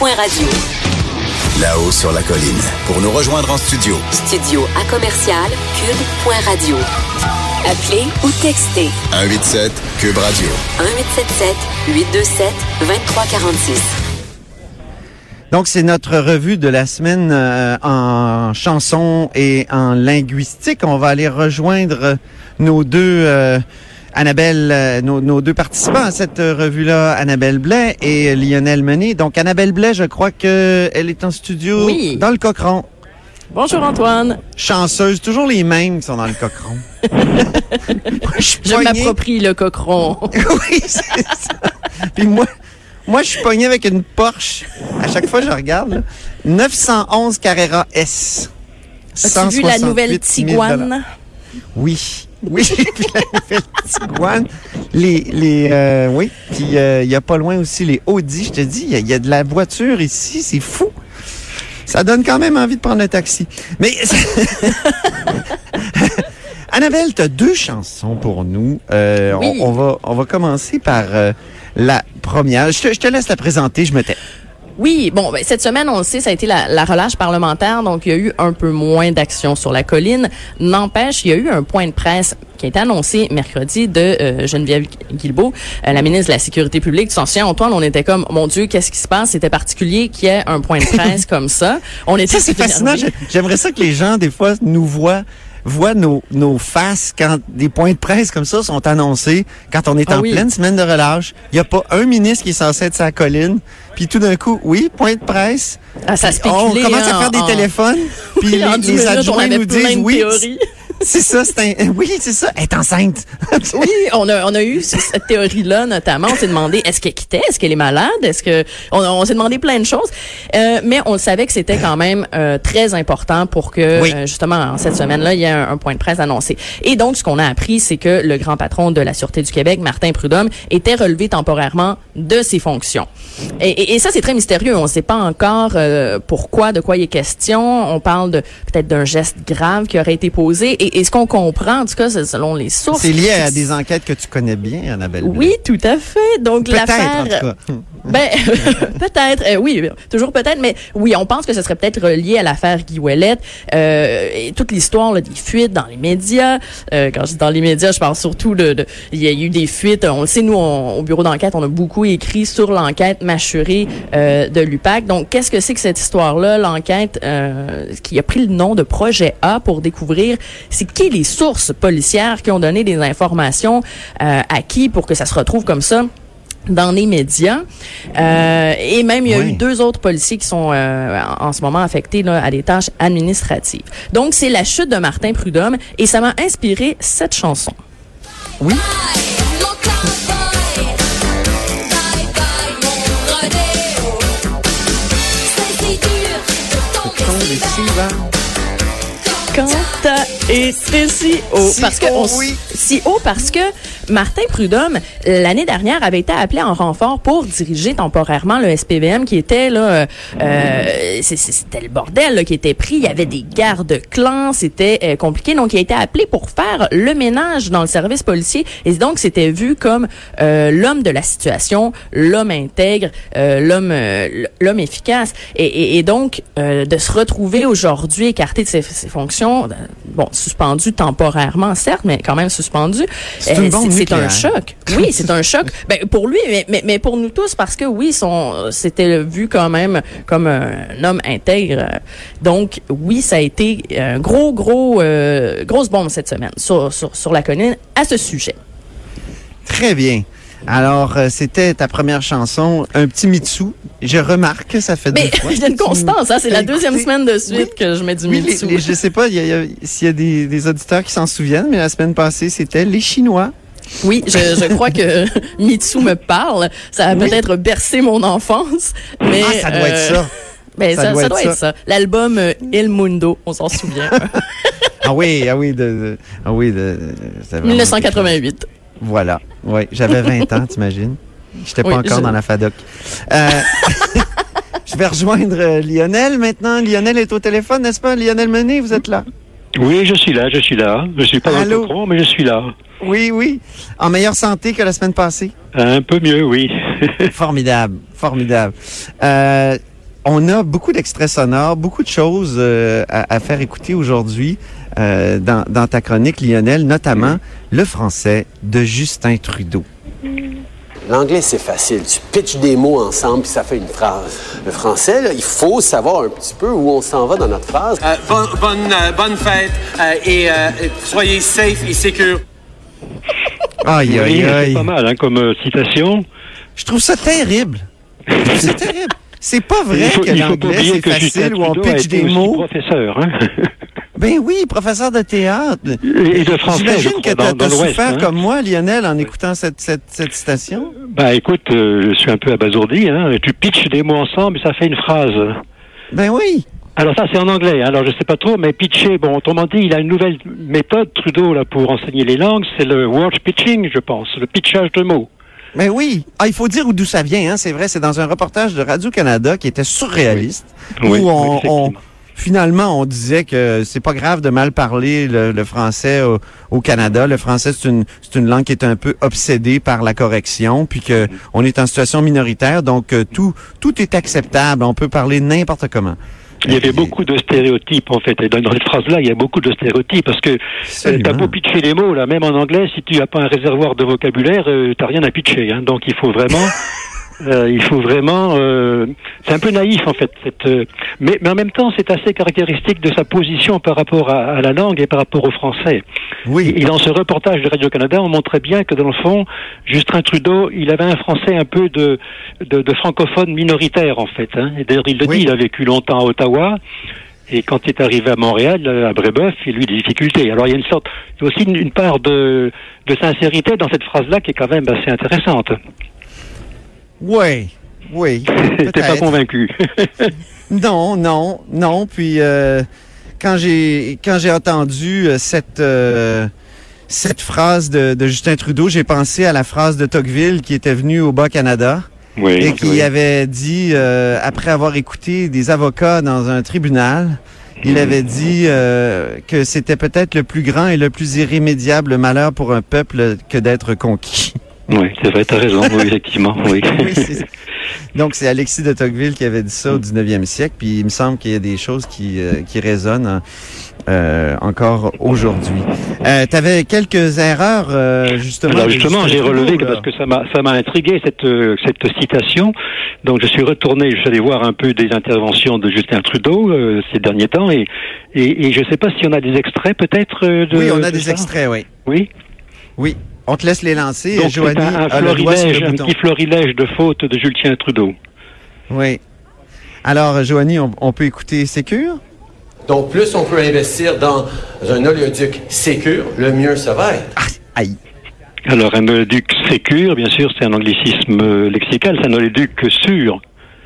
Point radio. Là-haut sur la colline. Pour nous rejoindre en studio, Studio à commercial cube.radio. Appelez ou textez 187 Cube Radio. 1877 827 2346. Donc, c'est notre revue de la semaine euh, en chanson et en linguistique. On va aller rejoindre nos deux euh, Annabelle, euh, nos, nos deux participants à cette euh, revue-là, Annabelle Blais et Lionel Menet. Donc, Annabelle Blais, je crois que elle est en studio Oui. dans le Cochon. Bonjour Antoine. Chanceuse, toujours les mêmes qui sont dans le Cochon. Je m'approprie le cochon. oui, c'est ça. Puis moi, moi, je suis pogné avec une Porsche. À chaque fois, je regarde. là. 911 Carrera S. As-tu vu la 168 nouvelle 000 Tiguan? Oui. Oui, j'ai vu la nouvelle Tiguan. Les, les, euh, oui. Puis, il y a pas loin aussi les Audi. Je te dis, il y, a- il y a de la voiture ici. C'est fou. Ça donne quand même envie de prendre le taxi. Mais, Annabelle, tu as deux chansons pour nous. Euh, Oui. on, on va, on va commencer par euh, la première. Je te, je te laisse la présenter, je me tais. Oui, bon, ben, cette semaine, on le sait, ça a été la, la relâche parlementaire, donc il y a eu un peu moins d'action sur la colline. N'empêche, il y a eu un point de presse qui a été annoncé mercredi de euh, Geneviève Guilbeault, euh, la ministre de la Sécurité publique. Tu t'en souviens, Antoine, on était comme, mon Dieu, qu'est-ce qui se passe? C'était particulier qu'il y ait un point de presse comme ça. On était Ça, c'est fascinant. J'aimerais ça que les gens, des fois, nous voient voient nos, nos faces quand des points de presse comme ça sont annoncés, quand on est Ah en oui. pleine semaine de relâche. Il n'y a pas un ministre qui est censé être sur la colline. Puis tout d'un coup, oui, point de presse. Ah, ça on commence hein, à faire des en- téléphones. Puis Oui, les, adjoints nous disent oui. C'est ça, c'est un, oui, c'est ça, être enceinte. Oui, on a, on a eu ce- cette théorie-là notamment. On s'est demandé est-ce qu'elle quittait, est-ce qu'elle est malade, est-ce que on, on s'est demandé plein de choses, Euh, mais on le savait que c'était quand même euh, très important pour que Oui. euh, justement en cette semaine-là il y ait un, un point de presse annoncé. Et donc ce qu'on a appris, c'est que le grand patron de la sûreté du Québec, Martin Prudhomme, était relevé temporairement de ses fonctions. Et, et- et ça c'est très mystérieux. On ne sait pas encore euh, pourquoi, de quoi il est question. On parle de peut-être d'un geste grave qui aurait été posé. Et, et ce qu'on comprend, en tout cas, c'est selon les sources, C'est lié à des enquêtes que tu connais bien, Annabelle. oui, tout à fait. Donc l'affaire, ben peut-être, euh, oui, toujours peut-être, mais oui, on pense que ce serait peut-être relié à l'affaire Guy euh, et toute l'histoire là, des fuites dans les médias. Euh, quand je dis dans les médias, je parle surtout de, de- il y a eu des fuites. On le sait, nous, on- au bureau d'enquête, on a beaucoup écrit sur l'enquête mâchurée euh, de l'UPAC. Donc, qu'est-ce que c'est que cette histoire-là, l'enquête euh, qui a pris le nom de Projet A pour découvrir c'est qui les sources policières qui ont donné des informations euh, à qui pour que ça se retrouve comme ça dans les médias. Euh, et même, il y a Oui. eu deux autres policiers qui sont euh, en ce moment affectés là, à des tâches administratives. Donc, c'est la chute de Martin Prudhomme et ça m'a inspiré cette chanson. Oui. Mon rodéo. C'est si haut. Si parce que haut, on- oui. si haut parce que Martin Prudhomme, l'année dernière, avait été appelé en renfort pour diriger temporairement le SPVM qui était là, euh, euh, c'était le bordel là, qui était pris. Il y avait des de clans, c'était euh, compliqué. Donc, il a été appelé pour faire le ménage dans le service policier. Et donc, c'était vu comme euh, l'homme de la situation, l'homme intègre, euh, l'homme l'homme efficace. Et, et- et donc, euh, de se retrouver aujourd'hui écarté de ses, ses fonctions, bon, suspendu temporairement, certes, mais quand même suspendu, C'est une bombe c'est un choc. Oui, c'est un choc. Ben, pour lui, mais, mais, mais pour nous tous, parce que oui, son, c'était vu quand même comme un homme intègre. Donc, oui, ça a été un gros, gros, euh, grosse bombe cette semaine sur, sur, sur la colline à ce sujet. Très bien. Alors, euh, c'était ta première chanson, un petit Mitsu. Je remarque que ça fait Mais deux fois. il y a une constance, hein, c'est la Écoutez, deuxième semaine de oui. suite que je mets du Oui, les- Mitsu. les- je sais pas il y a- il y a- s'il y a des, des auditeurs qui s'en souviennent, mais la semaine passée, c'était les Chinois Oui, je, je crois que Mitsu me parle. Ça a Oui. peut-être bercé mon enfance. Mais, Ah, ça doit être euh, ça. Ben, Ça ça, doit ça être doit ça. être ça. L'album euh, Il Mundo, on s'en souvient. Ah oui, ah oui, de, de- ah oui, de, c'était vraiment 1988. Voilà. Oui, j'avais 20 ans, t'imagines? J'étais pas Oui, encore je- dans la FADOC. Euh, je vais rejoindre euh, Lionel maintenant. Lionel est au téléphone, n'est-ce pas? Lionel Menet, vous êtes là? Oui, je suis là, je suis là. Je suis pas dans le cocon, mais je suis là. Oui, oui. En meilleure santé que la semaine passée? Un peu mieux, oui. Formidable, formidable. Euh, on a beaucoup d'extraits sonores, beaucoup de choses euh, à, à faire écouter aujourd'hui euh, dans, dans ta chronique, Lionel, notamment le français de Justin Trudeau. L'anglais, c'est facile. Tu pitches des mots ensemble, puis ça fait une phrase. Le français, là, il faut savoir un petit peu où on s'en va dans notre phrase. Euh, bonne, bonne, euh, bonne fête euh, et euh, soyez safe et sécure. Aïe, Oui, aïe, c'est aïe. pas mal hein, comme euh, citation. Je trouve ça terrible. Ça terrible. C'est pas vrai faut, que l'anglais, c'est facile, où on pitch des mots. professeur. Hein? Ben oui, professeur de théâtre. Et de français, J'imagine que dans, t'as dans t'as l'Ouest. souffert hein. comme moi, Lionel, en écoutant cette, cette, cette citation. Bah écoute, euh, je suis un peu abasourdi. Hein. Tu pitches des mots ensemble et ça fait une phrase. Ben oui. Alors ça, c'est en anglais. hein. Alors je sais pas trop, mais pitcher, bon, autrement dit, il a une nouvelle méthode, Trudeau, là, pour enseigner les langues. C'est le word pitching, je pense, le pitchage de mots. Ben oui. Ah, il faut dire où d'où ça vient, hein. C'est vrai, c'est dans un reportage de Radio-Canada qui était surréaliste. Oui, où oui, on, finalement, on disait que c'est pas grave de mal parler le, le français au, au Canada. Le français, c'est une, c'est une langue qui est un peu obsédée par la correction, puis que on est en situation minoritaire, donc euh, tout, tout est acceptable. On peut parler n'importe comment. Il y avait beaucoup de stéréotypes en fait. Et dans, cette phrase-là, il y a beaucoup de stéréotypes parce que euh, t'as beau pitcher les mots là, même en anglais, si tu n'as pas un réservoir de vocabulaire, euh, t'as rien à pitcher. Hein. Donc il faut vraiment, euh, il faut vraiment. euh, c'est un peu naïf en fait. Cette, euh, mais, mais en même temps, c'est assez caractéristique de sa position par rapport à, à la langue et par rapport au français. Oui. Et dans ce reportage de Radio-Canada, on montrait bien que dans le fond, Justin Trudeau, il avait un français un peu de, de, de francophone minoritaire en fait. Hein. Et d'ailleurs, il le Oui. dit, il a vécu longtemps à Ottawa. Et quand il est arrivé à Montréal, à Brébeuf, il a eu des difficultés. Alors il y a une sorte, il y a aussi une, une part de, de sincérité dans cette phrase-là qui est quand même assez intéressante. Oui. Oui. T'es pas convaincu. Non, non, non. Puis euh, quand j'ai quand j'ai entendu euh, cette euh, cette phrase de, de Justin Trudeau, j'ai pensé à la phrase de Tocqueville qui était venu au Bas Canada oui. et qui oui. avait dit euh, après avoir écouté des avocats dans un tribunal, il avait dit euh, que c'était peut-être le plus grand et le plus irrémédiable malheur pour un peuple que d'être conquis. Oui, c'est vrai, t'as raison. Oui, effectivement, oui. Oui, Donc, c'est Alexis de Tocqueville qui avait dit ça au 19e siècle, puis il me semble qu'il y a des choses qui, euh, qui résonnent hein, euh, encore aujourd'hui. Euh, tu avais quelques erreurs, euh, justement. Alors justement, j'ai relevé là. parce que ça m'a ça m'a intrigué cette euh, cette citation. Donc je suis retourné, je suis allé voir un peu des interventions de Justin Trudeau euh, ces derniers temps et et, et je sais pas si on a des extraits peut-être euh, de Oui, on a de des ça? extraits, oui. Oui? Oui. On te laisse les lancer. Donc Joanie un, un a le doigt sur florilège, le un bouton. petit florilège de fautes de Julien Trudeau. Oui. Alors, Joanie, on, on peut écouter Sécure? Donc, plus on peut investir dans un oléoduc sécure, le mieux ça va être. Ah, aïe. Alors un oléoduc sécure, bien sûr, c'est un anglicisme lexical, c'est un oléoduc sûr.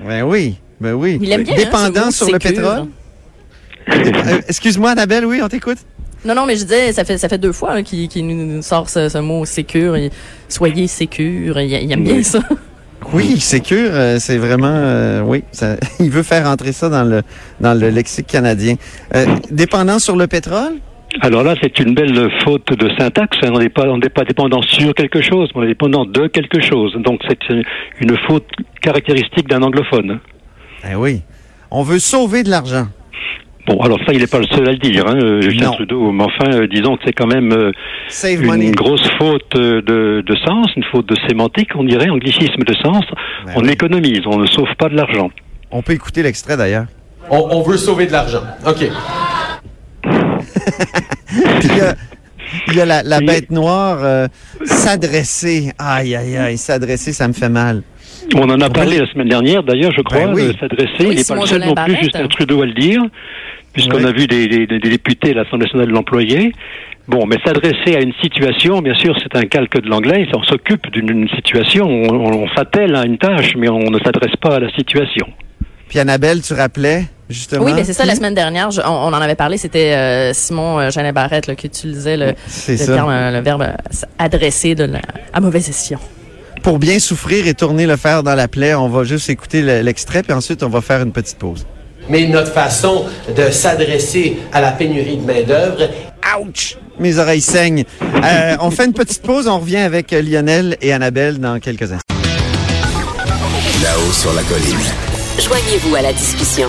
Ben oui. Ben oui. Il aime bien, hein, Dépendant sur le pétrole. Euh, Excuse-moi, Annabelle, oui, on t'écoute? Non, non, mais je disais, ça fait, ça fait deux fois hein, qu'il qu'il nous sort ce, ce mot sécure. et Soyez sécure. Il, il aime bien Oui. ça. Oui, Sécure, euh, c'est vraiment, euh, oui, ça- il veut faire entrer ça dans le dans le lexique canadien. Euh, dépendant sur le pétrole? Alors là, c'est une belle faute de syntaxe. On n'est pas, on n'est pas dépendant sur quelque chose, mais on est dépendant de quelque chose. Donc c'est une, une faute caractéristique d'un anglophone. Eh oui. On veut sauver de l'argent. Bon, alors ça, il n'est pas le seul à le dire, hein, euh, Justin Non. Trudeau. Mais enfin, euh, disons que c'est quand même euh, Save une money. grosse faute de, de sens, une faute de sémantique, on dirait, anglicisme de sens. Ben on oui. économise, on ne sauve pas de l'argent. On peut écouter l'extrait d'ailleurs. On, on veut sauver de l'argent. OK. Puis il y a, il y a la, bête noire euh, s'adresser. Aïe, aïe, aïe, s'adresser, ça me fait mal. On en a parlé la semaine dernière, d'ailleurs, je crois, Ben oui. de s'adresser. Oui, il n'est pas le seul non plus. Justin Trudeau, à le dire, puisqu'on a vu des, des- des députés à l'Assemblée nationale de l'employé. Bon, mais s'adresser à une situation, bien sûr, c'est un calque de l'anglais. On s'occupe d'une situation, on, on s'attelle à une tâche, mais on ne s'adresse pas à la situation. Puis Annabelle, tu rappelais justement. Oui, mais c'est ça, qui? la semaine dernière, je- on, on en avait parlé, c'était euh, Simon euh, Jeannet Barrette là, qui utilisait le, terme, euh, le verbe euh, adresser de la, à mauvaise escient. Pour bien souffrir et tourner le fer dans la plaie, on va juste écouter le- l'extrait, puis ensuite on va faire une petite pause. Mais notre façon de s'adresser à la pénurie de main-d'œuvre Ouch! Mes oreilles saignent. Euh, on fait une petite pause, on revient avec Lionel et Annabelle dans quelques instants. Là-haut sur la colline. Joignez-vous à la discussion.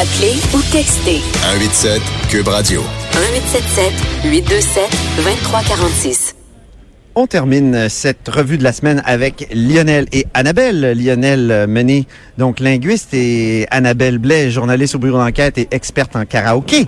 Appelez ou textez 187 Cube Radio. 1877 827 2346. On termine cette revue de la semaine avec Lionel et Annabelle. Lionel Mené, donc linguiste, et Annabelle Blais, journaliste au bureau d'enquête et experte en karaoké.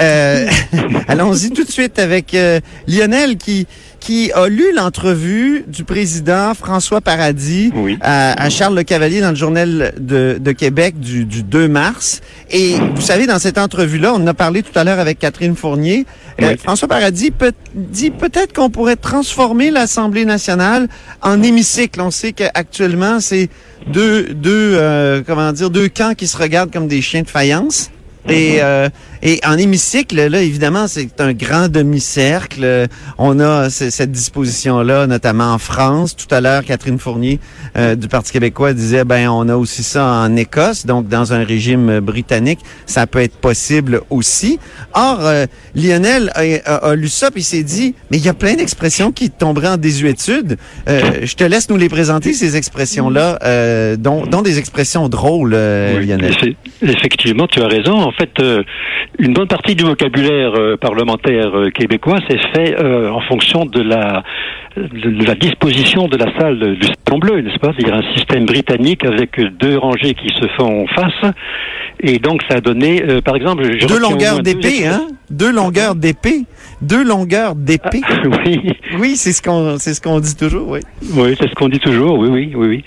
Euh, Allons-y tout de suite avec euh, Lionel qui qui a lu l'entrevue du président François Paradis Oui. à, à Charles Le Cavalier dans le journal de, de Québec du, du 2 mars. Et vous savez, dans cette entrevue-là, on en a parlé tout à l'heure avec Catherine Fournier. Euh. François Paradis peut, dit peut-être qu'on pourrait transformer l'Assemblée nationale en hémicycle. On sait qu'actuellement, c'est deux, deux, euh, comment dire, deux camps qui se regardent comme des chiens de faïence. Et, euh, et en hémicycle, là, évidemment, c'est un grand demi-cercle. Euh, On a cette disposition-là, notamment en France. Tout à l'heure, Catherine Fournier euh, du Parti québécois disait, ben, on a aussi ça en Écosse, donc dans un régime euh, britannique, ça peut être possible aussi. Or, euh, Lionel a, a- a lu ça puis il s'est dit, mais il y a plein d'expressions qui tomberaient en désuétude. Euh, je te laisse nous les présenter ces expressions-là, euh, dont, dont des expressions drôles, Oui, Lionel. effe- Effectivement, tu as raison. En fait, euh, une bonne partie du vocabulaire euh, parlementaire euh, québécois s'est fait en fonction de la, de la disposition de la salle du salon bleu, n'est-ce pas? C'est-à-dire un système britannique avec deux rangées qui se font face. Et donc, ça a donné, par exemple... je- Deux longueurs d'épée, hein? Deux longueurs d'épée? Deux longueurs d'épée. oui. Oui, c'est ce qu'on c'est ce qu'on dit toujours, oui. Oui, c'est ce qu'on dit toujours, oui, oui, oui, oui.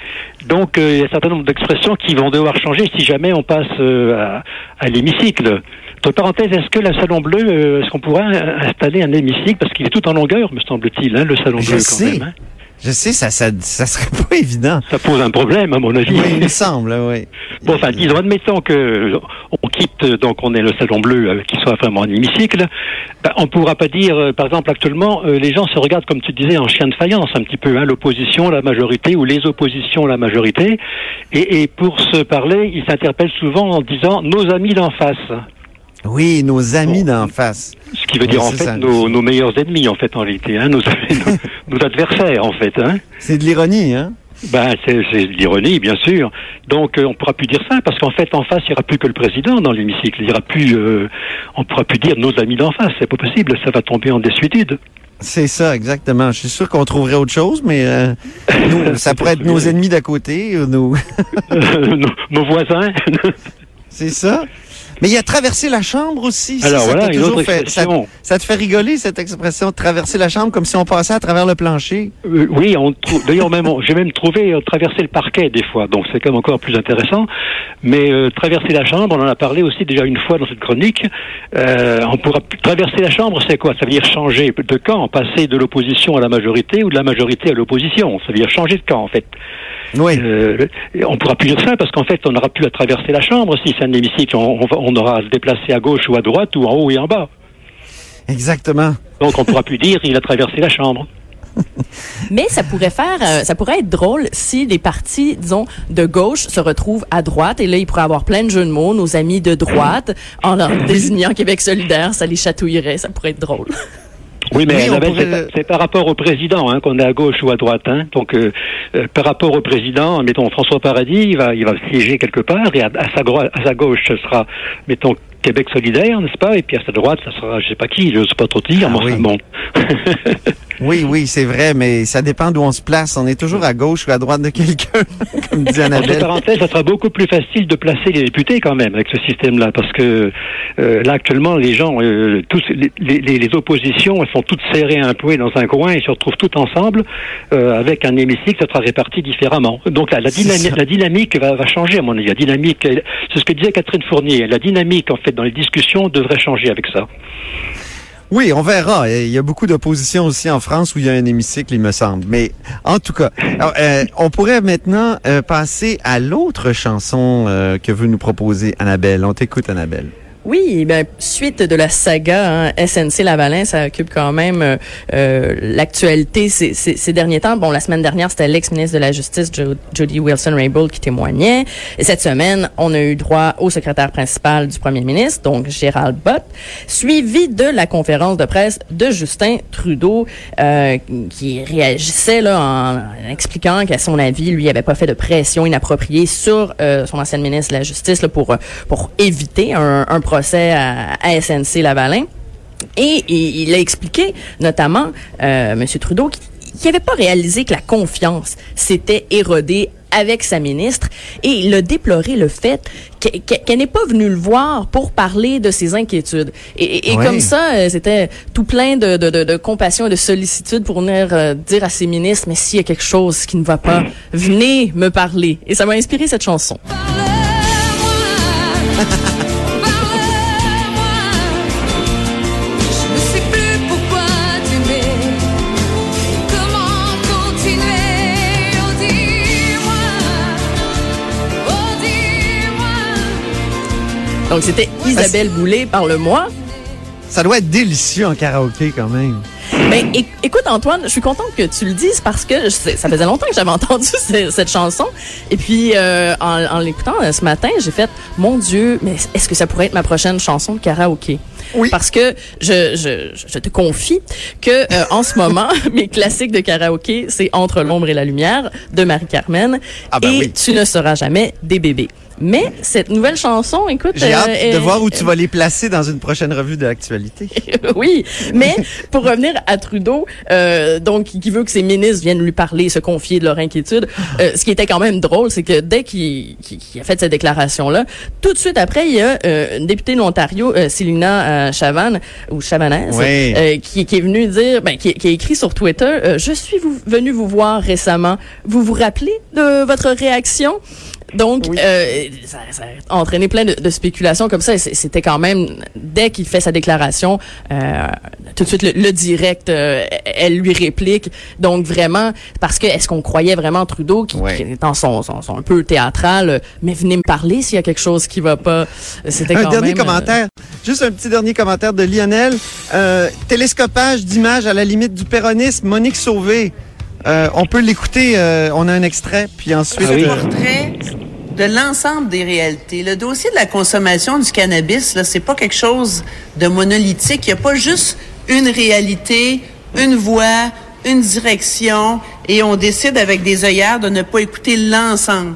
Donc, euh, il y a un certain nombre d'expressions qui vont devoir changer si jamais on passe euh, à, à l'hémicycle. Entre parenthèses, est-ce que le Salon Bleu, euh, est-ce qu'on pourrait installer un hémicycle? Parce qu'il est tout en longueur, me semble-t-il, hein, le Salon Je Bleu, quand même. hein. Je sais, ça, ça, ça serait pas évident. Ça pose un problème, à mon avis. Oui, il me semble, oui. Bon, enfin, disons, admettons que on quitte, donc on est le salon bleu, euh, qui soit vraiment un hémicycle, ben, on pourra pas dire, euh, par exemple, actuellement, euh, les gens se regardent, comme tu disais, en chien de faïence, un petit peu, hein, l'opposition, la majorité, ou les oppositions, la majorité, et, et pour se parler, ils s'interpellent souvent en disant nos amis d'en face, Oui, nos amis d'en face. ce qui veut Oui, dire en fait ça. nos, nos meilleurs ennemis, en fait, en réalité, hein, nos, nos, nos adversaires, en fait, hein. C'est de l'ironie, hein? Ben, c'est de l'ironie, bien sûr. Donc, euh, on pourra plus dire ça, parce qu'en fait, en face, il n'y aura plus que le président dans l'hémicycle. Il y aura plus, euh, on pourra plus dire nos amis d'en face. C'est pas possible. Ça va tomber en désuétude. C'est ça, exactement. Je suis sûr qu'on trouverait autre chose, mais euh, nous, ça pourrait être nos ennemis d'à côté. nos, nos voisins. C'est ça. Mais il y a traversé la chambre aussi. Ça, Alors ça voilà, t'a toujours autre fait- ça, te fait rigoler, cette expression, traverser la chambre, comme si on passait à travers le plancher? Euh, oui, on. D'ailleurs, même, j'ai même trouvé euh, traverser le parquet des fois. Donc, c'est quand même encore plus intéressant. Mais euh, traverser la chambre, on en a parlé aussi déjà une fois dans cette chronique. Euh, on pourra traverser la chambre, c'est quoi? Ça veut dire changer de camp, passer de l'opposition à la majorité ou de la majorité à l'opposition. Ça veut dire changer de camp, en fait. Oui. Euh, on pourra plus dire ça parce qu'en fait, on n'aura plus à traverser la chambre. Si c'est un hémicycle, on, aura à se déplacer à gauche ou à droite ou en haut et en bas. Exactement. Donc, on pourra plus dire il a traversé la chambre. Mais ça pourrait faire, euh, ça pourrait être drôle si les partis, disons, de gauche se retrouvent à droite et là, ils pourraient avoir plein de jeux de mots, nos amis de droite, en leur désignant Québec solidaire, ça les chatouillerait, ça pourrait être drôle. Oui, mais Oui, pourrait c'est par- rapport au président hein, qu'on est à gauche ou à droite. Hein. Donc, euh, euh, par rapport au président, mettons François Paradis, il va, il va siéger quelque part, et à, à sa, à sa gauche, ce sera, mettons, Québec solidaire, n'est-ce pas? Et puis à sa droite, ça sera, je sais pas qui, je sais pas trop dire, Ah mais oui. bon. Oui, oui, c'est vrai, mais ça dépend d'où on se place. On est toujours à gauche ou à droite de quelqu'un, comme dit Entre Annabelle. parenthèses, ça sera beaucoup plus facile de placer les députés quand même avec ce système-là, parce que euh, là actuellement, les gens, euh, tous les, les, les oppositions, elles sont toutes serrées un peu dans un coin et se retrouvent toutes ensemble euh, avec un hémicycle, ça sera réparti différemment. Donc la, la, C'est dynami- ça. la dynamique va, va changer à mon avis. La dynamique, c'est ce que disait Catherine Fournier. La dynamique en fait dans les discussions devrait changer avec ça. Oui, on verra. Il y a beaucoup d'opposition aussi en France où il y a un hémicycle, il me semble. Mais en tout cas, alors, euh, on pourrait maintenant euh, passer à l'autre chanson euh, que veut nous proposer Annabelle. On t'écoute, Annabelle. Oui, ben suite de la saga hein, SNC Lavalin, ça occupe quand même euh, euh, l'actualité ces, ces, ces derniers temps. Bon, la semaine dernière, c'était l'ex-ministre de la Justice Jo- Jody Wilson-Raybould qui témoignait. Et cette semaine, on a eu droit au secrétaire principal du premier ministre, donc Gérald Bott, suivi de la conférence de presse de Justin Trudeau, euh, qui réagissait là en, expliquant qu'à son avis, lui, avait pas fait de pression inappropriée sur euh, son ancienne ministre de la Justice là, pour pour éviter un, un procès à, à SNC Lavalin. Et, et il a expliqué, notamment, euh, M. Trudeau, qu'il n'avait pas réalisé que la confiance s'était érodée avec sa ministre et il a déploré le fait que- que- qu'elle n'est pas venue le voir pour parler de ses inquiétudes. Et, comme ça, euh, c'était tout plein de, de, de, de compassion et de sollicitude pour venir euh, dire à ses ministres, mais s'il y a quelque chose qui ne va pas, venez me parler. Et ça m'a inspiré cette chanson. Donc c'était Isabelle Boulay, parle-moi. Ça doit être délicieux en karaoké quand même. Ben, éc- écoute, Antoine, je suis contente que tu le dises parce que je sais- ça faisait longtemps que j'avais entendu ce- cette chanson. Et puis, euh, en, en l'écoutant euh, ce matin, j'ai fait, mon Dieu, mais est-ce que ça pourrait être ma prochaine chanson de karaoké? Oui. Parce que je, je, je te confie que euh, en ce moment, mes classiques de karaoké, c'est Entre l'ombre et la lumière de Marie-Carmen Ah ben et oui. Tu ne seras jamais des bébés. Mais cette nouvelle chanson, écoute... J'ai euh, hâte de est- voir où tu vas les placer dans une prochaine revue de l'actualité. oui, mais pour revenir à Trudeau, euh, donc qui veut que ses ministres viennent lui parler, se confier de leur inquiétude, euh, ce qui était quand même drôle, c'est que dès qu'il qu'il a fait cette déclaration-là, tout de suite après, il y a euh, une députée de l'Ontario, euh, Célina euh, Chavan ou Chavanez, Oui. euh, qui, qui est venue dire, ben, qui, qui a écrit sur Twitter, euh, je suis vous, venu vous voir récemment. Vous vous rappelez de votre réaction? Donc, euh, ça, ça a entraîné plein de, de spéculations comme ça. C'était quand même, dès qu'il fait sa déclaration, euh, tout de suite le, le direct, euh, elle lui réplique. Donc vraiment, parce que est-ce qu'on croyait vraiment Trudeau qui, qui est dans son, son, son un peu théâtral, euh, mais venez me parler s'il y a quelque chose qui va pas. C'était Un quand dernier même, euh, commentaire. Juste un petit dernier commentaire de Lionel. Euh, télescopage d'images à la limite du péronisme. Monique Sauvé. Euh, on peut l'écouter. euh, on a un extrait. Puis ensuite. Ah oui. euh, portrait de l'ensemble des réalités. Le dossier de la consommation du cannabis, là, c'est pas quelque chose de monolithique. Il n'y a pas juste une réalité, une voie, une direction, et on décide avec des œillères de ne pas écouter l'ensemble.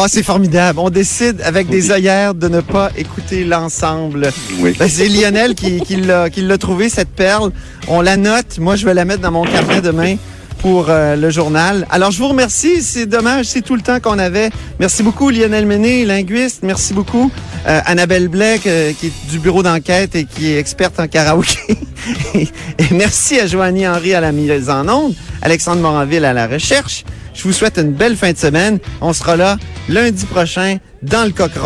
Oh, c'est formidable. On décide avec des œillères de ne pas écouter l'ensemble. Oui. Ben, c'est Lionel qui, qui l'a trouvé, cette perle. On la note. Moi, je vais la mettre dans mon carnet demain pour euh, le journal. Alors, je vous remercie. C'est dommage, c'est tout le temps qu'on avait. Merci beaucoup, Lionel Méné, linguiste. Merci beaucoup. Euh, Annabelle Blais, qui est du bureau d'enquête et qui est experte en karaoké. et, et merci à Joanie Henry à la mise en onde, Alexandre Moranville à la recherche. Je vous souhaite une belle fin de semaine. On sera là lundi prochain dans le Cochon.